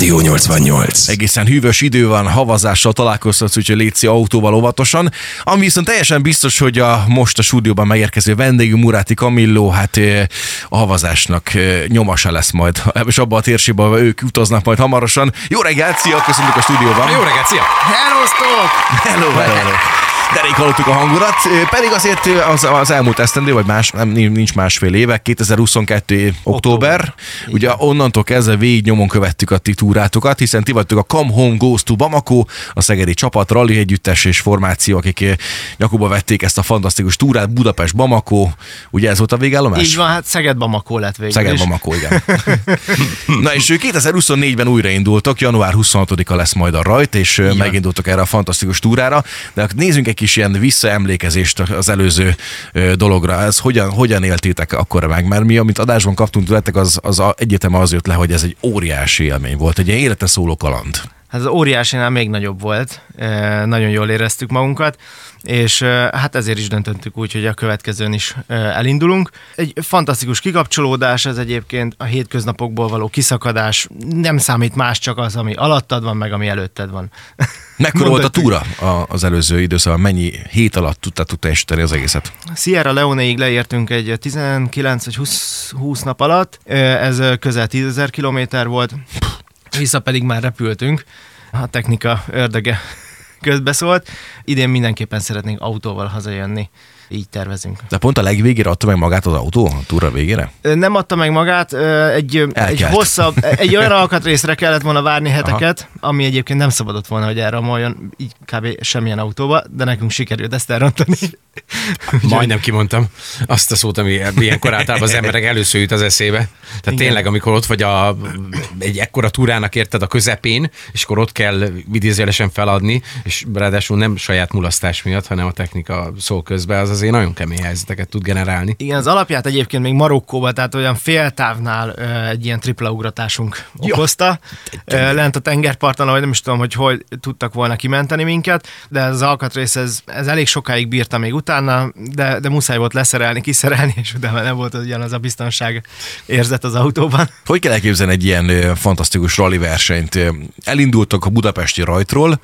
Rádió 88. Egészen hűvös idő van, havazással találkoztatsz, úgyhogy létszi autóval óvatosan. Ami viszont teljesen biztos, hogy a most a stúdióban megérkező vendégünk Muráti Kamilló, hát a havazásnak nyoma se lesz majd, és abban a térségben ők utaznak majd hamarosan. Jó reggelt, szia, köszöntük a stúdióban. Jó reggelt, szia! Hellosztok! Hello, hello. Derék hallottuk a hangulat, pedig azért az, az elmúlt esztendő, vagy más, nem, nincs másfél éve, 2022. október, ugye onnantól kezdve végig nyomon követtük a ti túrátokat, hiszen ti vagytok a Come Home Goes to Bamako, a szegedi csapat, rally együttes és formáció, akik nyakuba vették ezt a fantasztikus túrát, Budapest Bamako, ugye ez volt a végállomás? Így van, hát Szeged Bamako lett végül Szeged. Bamako, igen. Na és ő 2024-ben újraindultak, január 26-a lesz majd a rajt, és ö, megindultak erre a fantasztikus túrára, de nézzünk egy kis ilyen visszaemlékezést az előző dologra. Ez hogyan, hogyan éltétek akkor meg? Mert mi, amit adásban kaptunk tőletek, az, az egyetem az jött le, hogy ez egy óriási élmény volt, egy ilyen élete szóló kaland. Hát az óriásinál még nagyobb volt, nagyon jól éreztük magunkat, és hát ezért is döntöttük úgy, hogy a következőn is elindulunk. Egy fantasztikus kikapcsolódás ez egyébként, a hétköznapokból való kiszakadás, nem számít más, csak az, ami alattad van, meg ami előtted van. Mekkora volt a túra az előző időszakban? Mennyi hét alatt tudtátok teljesíteni az egészet? Sierra Leoneig leértünk egy 19 vagy 20, 20 nap alatt, ez közel 10 ezer kilométer volt, vissza pedig már repültünk, a technika ördöge közbeszólt. Idén mindenképpen szeretnénk autóval hazajönni, így tervezünk. De pont a legvégére adta meg magát az autó, a túra végére? Nem adta meg magát, egy, egy hosszabb, egy olyan alkatrészre kellett volna várni heteket, Aha. ami egyébként nem szabadott volna, hogy elromoljon így kb. semmilyen autóba, de nekünk sikerült ezt elrontani. Majdnem kimondtam azt a szót, ami ilyenkor általában az emberek először jut az eszébe. Tehát Igen. tényleg, amikor ott vagy a, egy ekkora túrának érted a közepén, és akkor ott kell idézőjelesen feladni, és ráadásul nem saját mulasztás miatt, hanem a technika szó közben, az azért nagyon kemény helyzeteket tud generálni. Igen, az alapját egyébként még Marokkóba, tehát olyan féltávnál egy ilyen tripla ugratásunk Ja. okozta. Lent a tengerparton, ahogy nem is tudom, hogy hogy tudtak volna kimenteni minket, de az alkatrész, ez, ez elég sokáig bírta még utána, de, de muszáj volt leszerelni, kiszerelni, és utána nem volt ugyanaz a biztonság érzet az autóban. Hogy kell elképzelni egy ilyen fantasztikus rally versenyt? Elindultok a budapesti rajtról,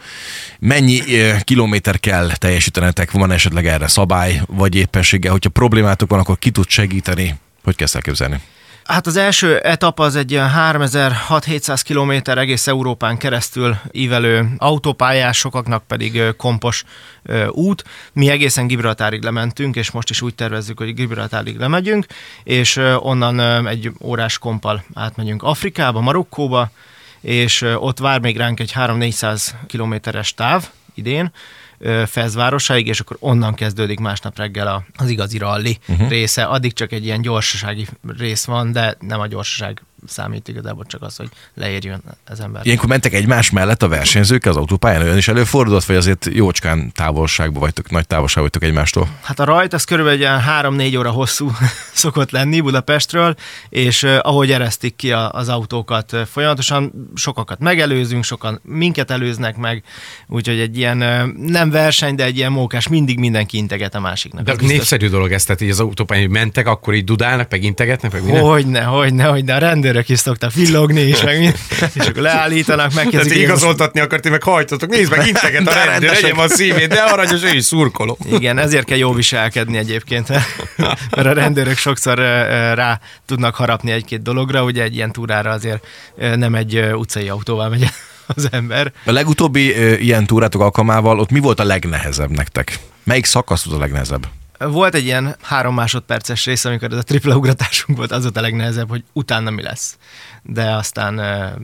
mennyi kilométer kell teljesítenetek? Van esetleg erre szabály, vagy éppenséggel, hogyha problémátok van, akkor ki tud segíteni? Hogy ezt elképzelni? Hát az első etap az egy ilyen 3600-700 km egész Európán keresztül ívelő autópályás, sokaknak pedig kompos út. Mi egészen Gibraltárig lementünk, és most is úgy tervezzük, hogy Gibraltárig lemegyünk, és onnan egy órás kompal átmegyünk Afrikába, Marokkóba, és ott vár még ránk egy 3-400 kilométeres táv idén, Fez városáig, és akkor onnan kezdődik másnap reggel az igazi rally uh-huh. része. Addig csak egy ilyen gyorsasági rész van, de nem a gyorsaság számít igazából, csak az, hogy leérjön az ember. Ilyenkor mentek egymás mellett a versenyzők az autópályán, olyan is előfordult, vagy azért jócskán távolságban vagytok, nagy távolságban vagytok egymástól? Hát a rajt az körülbelül egy ilyen 3-4 óra hosszú szokott lenni Budapestről, és ahogy eresztik ki az autókat folyamatosan, sokakat megelőzünk, sokan minket előznek meg, úgyhogy egy ilyen nem verseny, de egy ilyen mókás, mindig mindenki integet a másiknak. De népszerű dolog ez, tehát így az autópályán hogy mentek, akkor így dudálnak, meg integetnek, meg minden. Hogyne, hogyne, hogyne, a rendőrök is szoktak villogni, és, meg, és akkor leállítanak, Tehát megkezdik. most- igazoltatni akart, meg hajtotok, nézd meg, integet a rendőr, legyen a szívét, de aranyos, ő is szurkoló. Igen, ezért kell jó viselkedni egyébként, mert a rendőrök sokszor rá tudnak harapni egy-két dologra, ugye egy ilyen túrára azért nem egy utcai autóval megy az ember. A legutóbbi ilyen túrátok alkalmával ott mi volt a legnehezebb nektek? Melyik szakasz volt a legnehezebb? Volt egy ilyen három másodperces rész, amikor ez a tripla ugratásunk volt, az volt a legnehezebb, hogy utána mi lesz. De aztán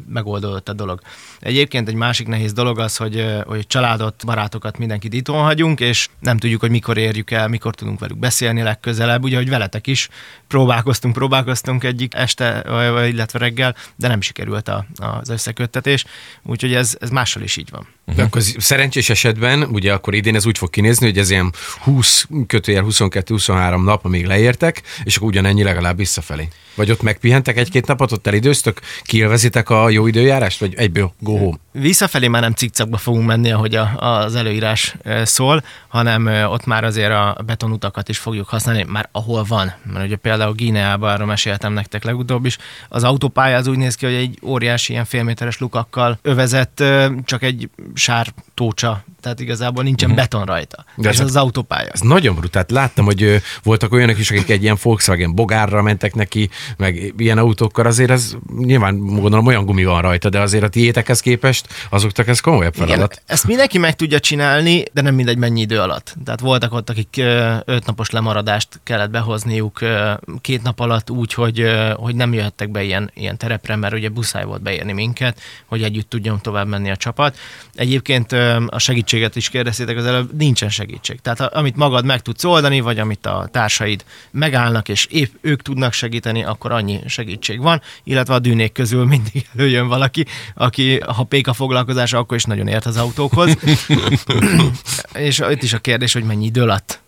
megoldódott a dolog. Egyébként egy másik nehéz dolog az, hogy, hogy családot, barátokat, mindenkit itthon hagyunk, és nem tudjuk, hogy mikor érjük el, mikor tudunk velük beszélni legközelebb. Ugye, hogy veletek is próbálkoztunk, próbálkoztunk egyik este, illetve reggel, de nem sikerült a, az összeköttetés, úgyhogy ez, ez mással is így van. De akkor az szerencsés esetben, ugye akkor idén ez úgy fog kinézni, hogy ez ilyen 20 kötőjel 22-23 nap, amíg leértek, és akkor ugyanennyi legalább visszafelé. Vagy ott megpihentek egy-két napot, ott elidőztök? Kielvezitek a jó időjárást, vagy egyből go home? Visszafelé már nem cikcakba fogunk menni, ahogy a, az előírás szól, hanem ott már azért a betonutakat is fogjuk használni, már ahol van. Mert ugye például Gíneában, arról meséltem nektek legutóbb is, az autópálya az úgy néz ki, hogy egy óriási ilyen félméteres lukakkal övezett, csak egy sár tócsa tehát igazából nincsen uh-huh. beton rajta. De ez az autópálya. Ez nagyon brutál. Láttam, hogy voltak olyanok is, akik egy ilyen Volkswagen bogárra mentek neki, meg ilyen autókkal, azért ez nyilván gondolom olyan gumi van rajta, de azért a tiétekhez képest azoknak ez komolyabb feladat. Igen, ezt mindenki meg tudja csinálni, de nem mindegy mennyi idő alatt. Tehát voltak ott, akik öt napos lemaradást kellett behozniuk két nap alatt úgy, hogy, hogy nem jöhettek be ilyen, ilyen terepre, mert ugye buszáj volt beérni minket, hogy együtt tudjon tovább menni a csapat. Egyébként a segítség segítséget is kérdeztétek az előbb, nincsen segítség. Tehát amit magad meg tudsz oldani, vagy amit a társaid megállnak, és épp ők tudnak segíteni, akkor annyi segítség van, illetve a dűnék közül mindig előjön valaki, aki ha péka foglalkozása, akkor is nagyon ért az autókhoz. és itt is a kérdés, hogy mennyi idő alatt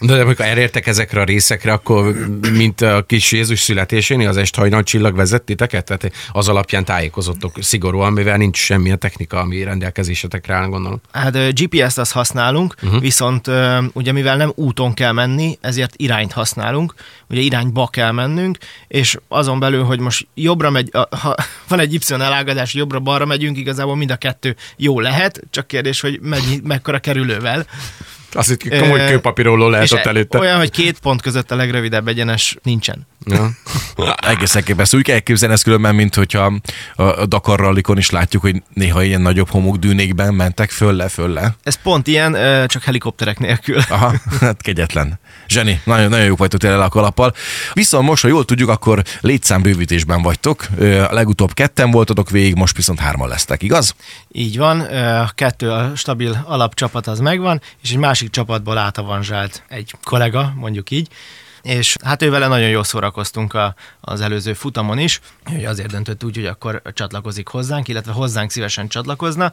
de amikor elértek ezekre a részekre, akkor mint a kis Jézus születésénél az est hajnal csillag vezet titeket? Tehát az alapján tájékozottok szigorúan, mivel nincs semmilyen technika, ami rendelkezésetekre áll, gondolom. Hát GPS-t azt használunk, uh-huh. viszont ugye mivel nem úton kell menni, ezért irányt használunk, ugye irányba kell mennünk, és azon belül, hogy most jobbra megy, ha van egy Y elágazás, jobbra-balra megyünk, igazából mind a kettő jó lehet, csak kérdés, hogy megy, mekkora kerülővel. Azt itt komoly kőpapíróló lehet ott előtte. Olyan, hogy két pont között a legrövidebb egyenes nincsen. Ja. Egészen képesztő. Úgy kell elképzelni ezt különben, mint hogyha a Dakar rallikon is látjuk, hogy néha ilyen nagyobb homokdűnékben mentek föl-le, föl-le. Ez pont ilyen, csak helikopterek nélkül. Aha, hát kegyetlen. Zseni, nagyon, nagyon jók vagytok tényleg a kalappal. Viszont most, ha jól tudjuk, akkor létszámbővítésben vagytok. A legutóbb ketten voltatok végig, most viszont hárman lesztek, igaz? Így van, kettő a stabil alapcsapat az megvan, és egy másik csapatból átavanzsált egy kollega, mondjuk így, és hát ővele nagyon jól szórakoztunk a, az előző futamon is, hogy azért döntött úgy, hogy akkor csatlakozik hozzánk, illetve hozzánk szívesen csatlakozna,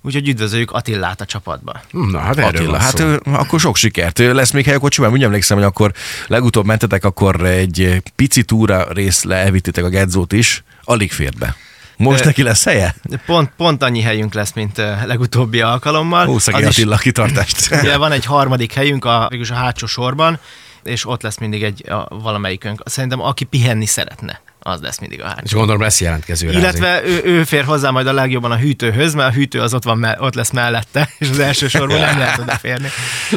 úgyhogy üdvözöljük Attillát a csapatba. Na, hát Attila, hát ő, akkor sok sikert. Lesz még hely a kocsiban? Úgy emlékszem, hogy akkor legutóbb mentetek, akkor egy pici túra rész elvittétek a Gedzót is, alig fért be. Most neki lesz helye? Pont, pont annyi helyünk lesz, mint legutóbbi alkalommal. Hú, Attila kitartást. Ugye van egy harmadik helyünk a, a hátsó sorban, és ott lesz mindig egy a, valamelyikünk. Szerintem aki pihenni szeretne az lesz mindig a hátsó. És gondolom lesz jelentkező. Illetve ő, ő, fér hozzá majd a legjobban a hűtőhöz, mert a hűtő az ott, van, ott lesz mellette, és az első sorban nem lehet odaférni.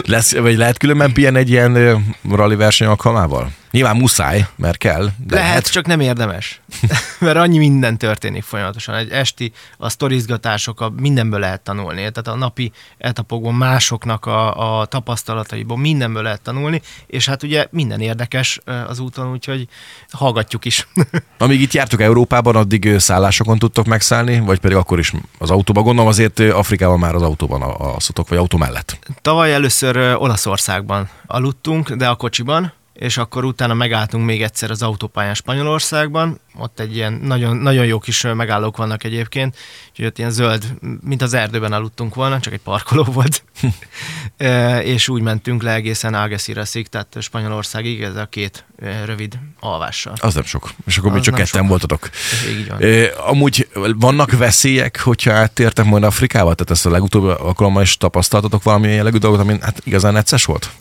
Lesz, vagy lehet különben pihen egy ilyen rally verseny alkalmával? Nyilván muszáj, mert kell. De lehet, lehet, csak nem érdemes. mert annyi minden történik folyamatosan. Egy esti, a sztorizgatások, a mindenből lehet tanulni. Tehát a napi etapokban másoknak a, a tapasztalataiból mindenből lehet tanulni, és hát ugye minden érdekes az úton, úgyhogy hallgatjuk is. Amíg itt jártok Európában, addig szállásokon tudtok megszállni, vagy pedig akkor is az autóban? Gondolom azért Afrikában már az autóban alszotok, vagy autó mellett. Tavaly először Olaszországban aludtunk, de a kocsiban, és akkor utána megálltunk még egyszer az autópályán Spanyolországban, ott egy ilyen nagyon, nagyon jó kis megállók vannak egyébként, úgyhogy ott ilyen zöld, mint az erdőben aludtunk volna, csak egy parkoló volt. e, és úgy mentünk le egészen Algeciras-ig, tehát Spanyolországig, ez a két rövid alvással. Az nem sok. És akkor még csak ketten sok. voltatok. Így van. E, amúgy vannak veszélyek, hogyha áttértek majd Afrikába? Tehát ezt a legutóbbi alkalommal is tapasztaltatok valamilyen jellegű dolgot, ami hát igazán necces volt?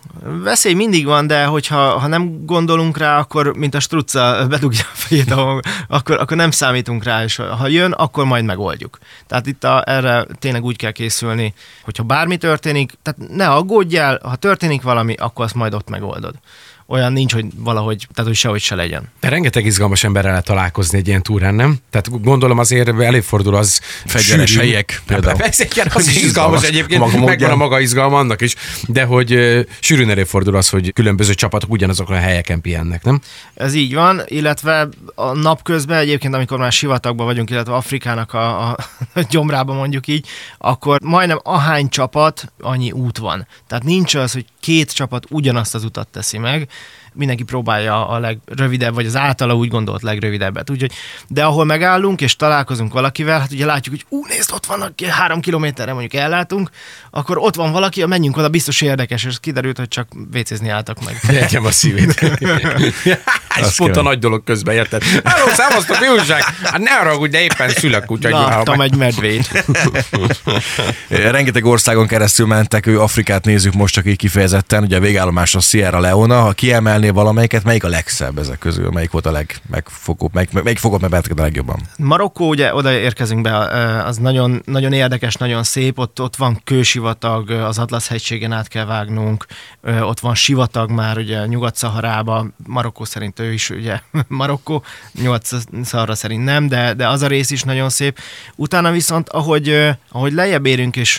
Veszély mindig van, de hogyha ha nem gondolunk rá, akkor mint a strucca bedugja a fejét, ahol akkor, akkor nem számítunk rá, és ha jön, akkor majd megoldjuk. Tehát itt a, erre tényleg úgy kell készülni, hogyha bármi történik, tehát ne aggódjál, ha történik valami, akkor azt majd ott megoldod olyan nincs, hogy valahogy, tehát hogy sehogy se legyen. De rengeteg izgalmas emberrel lehet találkozni egy ilyen túrán, nem? Tehát gondolom azért előfordul az Fegyenes helyek például. Persze, igen, az is izgalmas egyébként, maga megvan a maga izgalma annak is, de hogy uh, sűrűn előfordul az, hogy különböző csapatok ugyanazokon a helyeken pihennek, nem? Ez így van, illetve a napközben egyébként, amikor már sivatagban vagyunk, illetve Afrikának a, a gyomrában mondjuk így, akkor majdnem ahány csapat, annyi út van. Tehát nincs az, hogy két csapat ugyanazt az utat teszi meg, mindenki próbálja a legrövidebb, vagy az általa úgy gondolt legrövidebbet. Úgyhogy, de ahol megállunk és találkozunk valakivel, hát ugye látjuk, hogy ú, nézd, ott vannak három kilométerre mondjuk ellátunk, akkor ott van valaki, menjünk oda, biztos érdekes, és kiderült, hogy csak vécézni álltak meg. Nekem a szívét. Ez pont a nagy dolog közben, érted? Halló, szávoztok, mi újság? Hát ne arra, hogy de éppen szülök, úgyhogy... Láttam egy medvét. Rengeteg országon keresztül mentek, ő Afrikát nézzük most csak így kifejezetten, ugye a végállomás a Sierra Leona, ha kiemelné valamelyiket, melyik a legszebb ezek közül, melyik volt a legmegfogóbb, melyik, melyik fogott meg benneteket a legjobban? Marokkó, ugye oda érkezünk be, az nagyon, nagyon érdekes, nagyon szép, ott, ott van kősivatag, az Atlasz hegységen át kell vágnunk, ott van sivatag már ugye Nyugat-Szaharába, Marokkó szerint ő is ugye Marokkó, Nyugat-Szahara szerint nem, de, de az a rész is nagyon szép. Utána viszont, ahogy, ahogy lejjebb érünk, és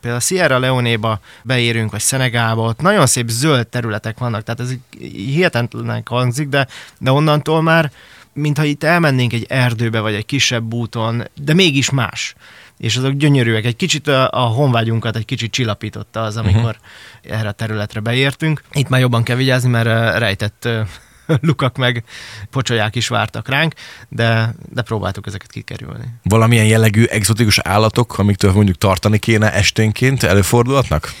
például Sierra Leone-ba beérünk, vagy Szenegálba, ott nagyon szép zöld területek vannak, tehát ez hihetetlenek hangzik, de, de onnantól már mintha itt elmennénk egy erdőbe, vagy egy kisebb úton, de mégis más és azok gyönyörűek. Egy kicsit a, a honvágyunkat egy kicsit csillapította az, amikor uh-huh. erre a területre beértünk. Itt már jobban kell vigyázni, mert rejtett lukak meg pocsolyák is vártak ránk, de, de próbáltuk ezeket kikerülni. Valamilyen jellegű egzotikus állatok, amiktől mondjuk tartani kéne esténként, előfordulhatnak?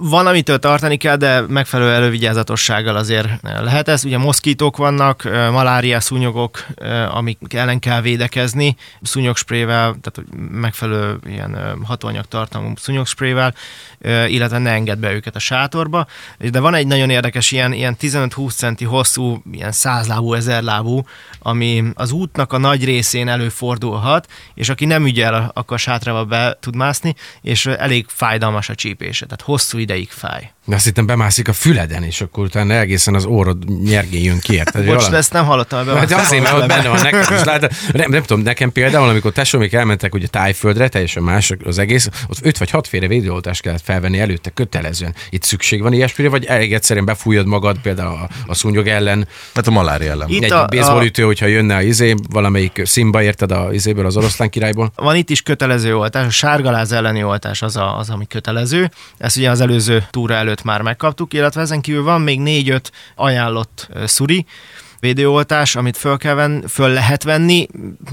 Van, amitől tartani kell, de megfelelő elővigyázatossággal azért lehet ez. Ugye moszkítók vannak, malária szúnyogok, amik ellen kell védekezni, szúnyogsprével, tehát megfelelő ilyen hatóanyag tartalmú szúnyogsprével, illetve ne enged be őket a sátorba. De van egy nagyon érdekes ilyen, ilyen 15-20 centi hosszú, ilyen százlábú, ezerlábú, ami az útnak a nagy részén előfordulhat, és aki nem ügyel, akkor sátrával be tud mászni, és elég fájdalmas a csípése, tehát hosszú ideig fáj. De azt hittem bemászik a füleden, és akkor utána egészen az órod nyergé jön ki. Érted? Bocs, valami... ezt nem hallottam. Hát azért, mert ott benne van nekem is. Lát, nem, nem, tudom, nekem például, amikor tesómik elmentek ugye tájföldre, teljesen más az egész, ott öt vagy hatféle védőoltást kellett felvenni előtte kötelezően. Itt szükség van ilyesmire, vagy elég egyszerűen befújod magad például a, a szúnyog ellen. Hát a malária ellen. Itt egy a, baseball ütő, hogyha jönne a izé, valamelyik szimba, érted a izéből, az oroszlán királyból. Van itt is kötelező oltás, a sárgaláz elleni oltás az, a, az ami kötelező. Ezt ugye az előző túra előtt már megkaptuk, illetve ezen kívül van még négy-öt ajánlott szuri, védőoltás, amit föl, kell venni, föl lehet venni.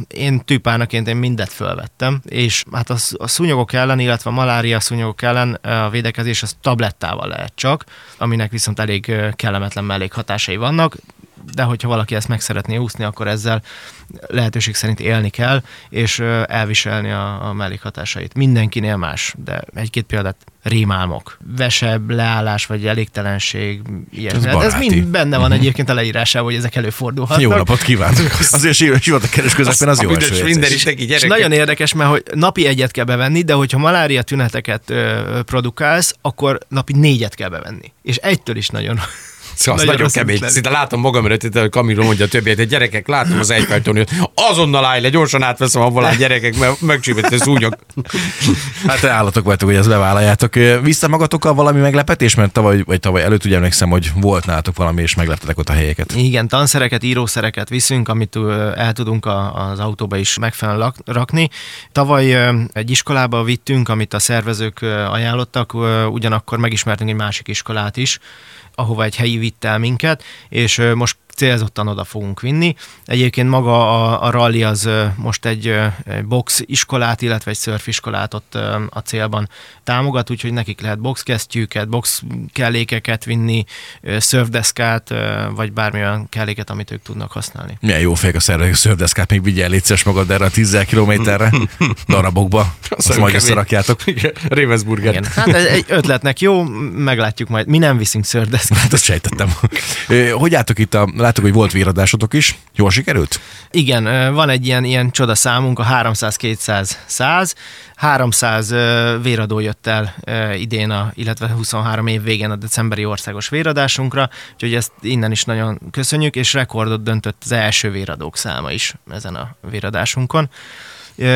Én tűpárnaként én mindet fölvettem, és hát a, a szúnyogok ellen, illetve a malária szúnyogok ellen a védekezés az tablettával lehet csak, aminek viszont elég kellemetlen mellékhatásai vannak de hogyha valaki ezt meg szeretné úszni, akkor ezzel lehetőség szerint élni kell, és elviselni a, a mellékhatásait. Mindenkinél más, de egy-két példát rémálmok, vesebb, leállás, vagy elégtelenség, ilyesmi. Ez, hát ez mind benne van mhm. egyébként a leírásában, hogy ezek előfordulhatnak. Jó napot kívánok! Azért sivat a keres közepén az jó eső. Minden is nagyon érdekes, mert hogy napi egyet kell bevenni, de hogyha malária tüneteket ö, produkálsz, akkor napi négyet kell bevenni. És egytől is nagyon Szóval az nagyon, nagyon kemény. Szinte látom magam előtt, hogy Kamilo mondja a többiek, hogy gyerekek, látom az Eiffel azonnal állj le, gyorsan átveszem a volán gyerekek, mert megcsípett a szúnyog. Hát te állatok vagytok, hogy ezt bevállaljátok. Vissza magatokkal valami meglepetés, mert tavaly, vagy tavaly előtt ugye emlékszem, hogy volt nálatok valami, és megleptetek ott a helyeket. Igen, tanszereket, írószereket viszünk, amit el tudunk az autóba is megfelelően rakni. Tavaly egy iskolába vittünk, amit a szervezők ajánlottak, ugyanakkor megismertünk egy másik iskolát is, ahova egy helyi vitt el minket, és most célzottan oda fogunk vinni. Egyébként maga a, a rally az most egy, egy box iskolát, illetve egy surf iskolát ott a célban támogat, úgyhogy nekik lehet boxkesztyűket, box kellékeket vinni, surfdeszkát, vagy bármilyen kelléket, amit ők tudnak használni. Milyen jó fejek a szervezők, surfdeszkát még vigyel létszes magad erre a 10 kilométerre, darabokba, azt majd összerakjátok. Ravensburger. Igen. Hát egy ötletnek jó, meglátjuk majd. Mi nem viszünk szördeszkát. Azt sejtettem. Hogy álltok itt a Látok, hogy volt véradásotok is. Jól sikerült? Igen, van egy ilyen, ilyen csoda számunk, a 300-200-100. 300 véradó jött el idén, a, illetve 23 év végén a decemberi országos véradásunkra, úgyhogy ezt innen is nagyon köszönjük, és rekordot döntött az első véradók száma is ezen a véradásunkon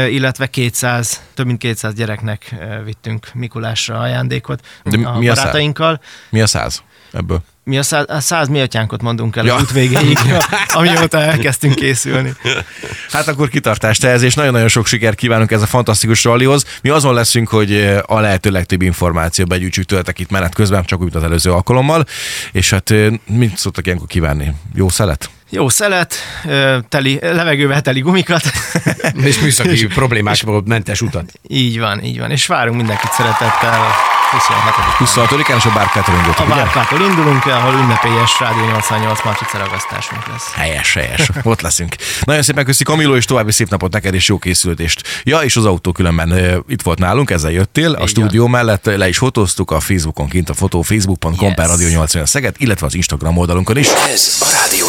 illetve 200, több mint 200 gyereknek vittünk Mikulásra ajándékot De a mi barátainkkal. A mi a száz ebből? Mi a száz, a száz mi atyánkot mondunk el Ja. ja. út végéig, amióta elkezdtünk készülni. Hát akkor kitartást ehhez, és nagyon-nagyon sok sikert kívánunk ez a fantasztikus rallihoz. Mi azon leszünk, hogy eh, a lehető legtöbb információ begyűjtsük tőletek itt menet közben, csak úgy, mint az előző alkalommal. És hát eh, mit szoktak ilyenkor kívánni? Jó szelet? Jó szelet, ö, teli, levegővel teli gumikat. És műszaki problémákból mentes utat. így van, így van. És várunk mindenkit szeretettel 26 26-án és a Bárkától A indultok, ugye? Várkától indulunk, ahol ünnepélyes Rádió 88 matrica ragasztásunk lesz. Helyes, helyes. Ott leszünk. Nagyon szépen köszi Kamiló, és további szép napot neked, és jó készülődést. Ja, és az autó különben itt volt nálunk, ezzel jöttél. A stúdió mellett le is fotóztuk a Facebookon kint a fotó facebook.com Yes. per Radio 80 Szeged, illetve az Instagram oldalunkon is. Ez a Rádió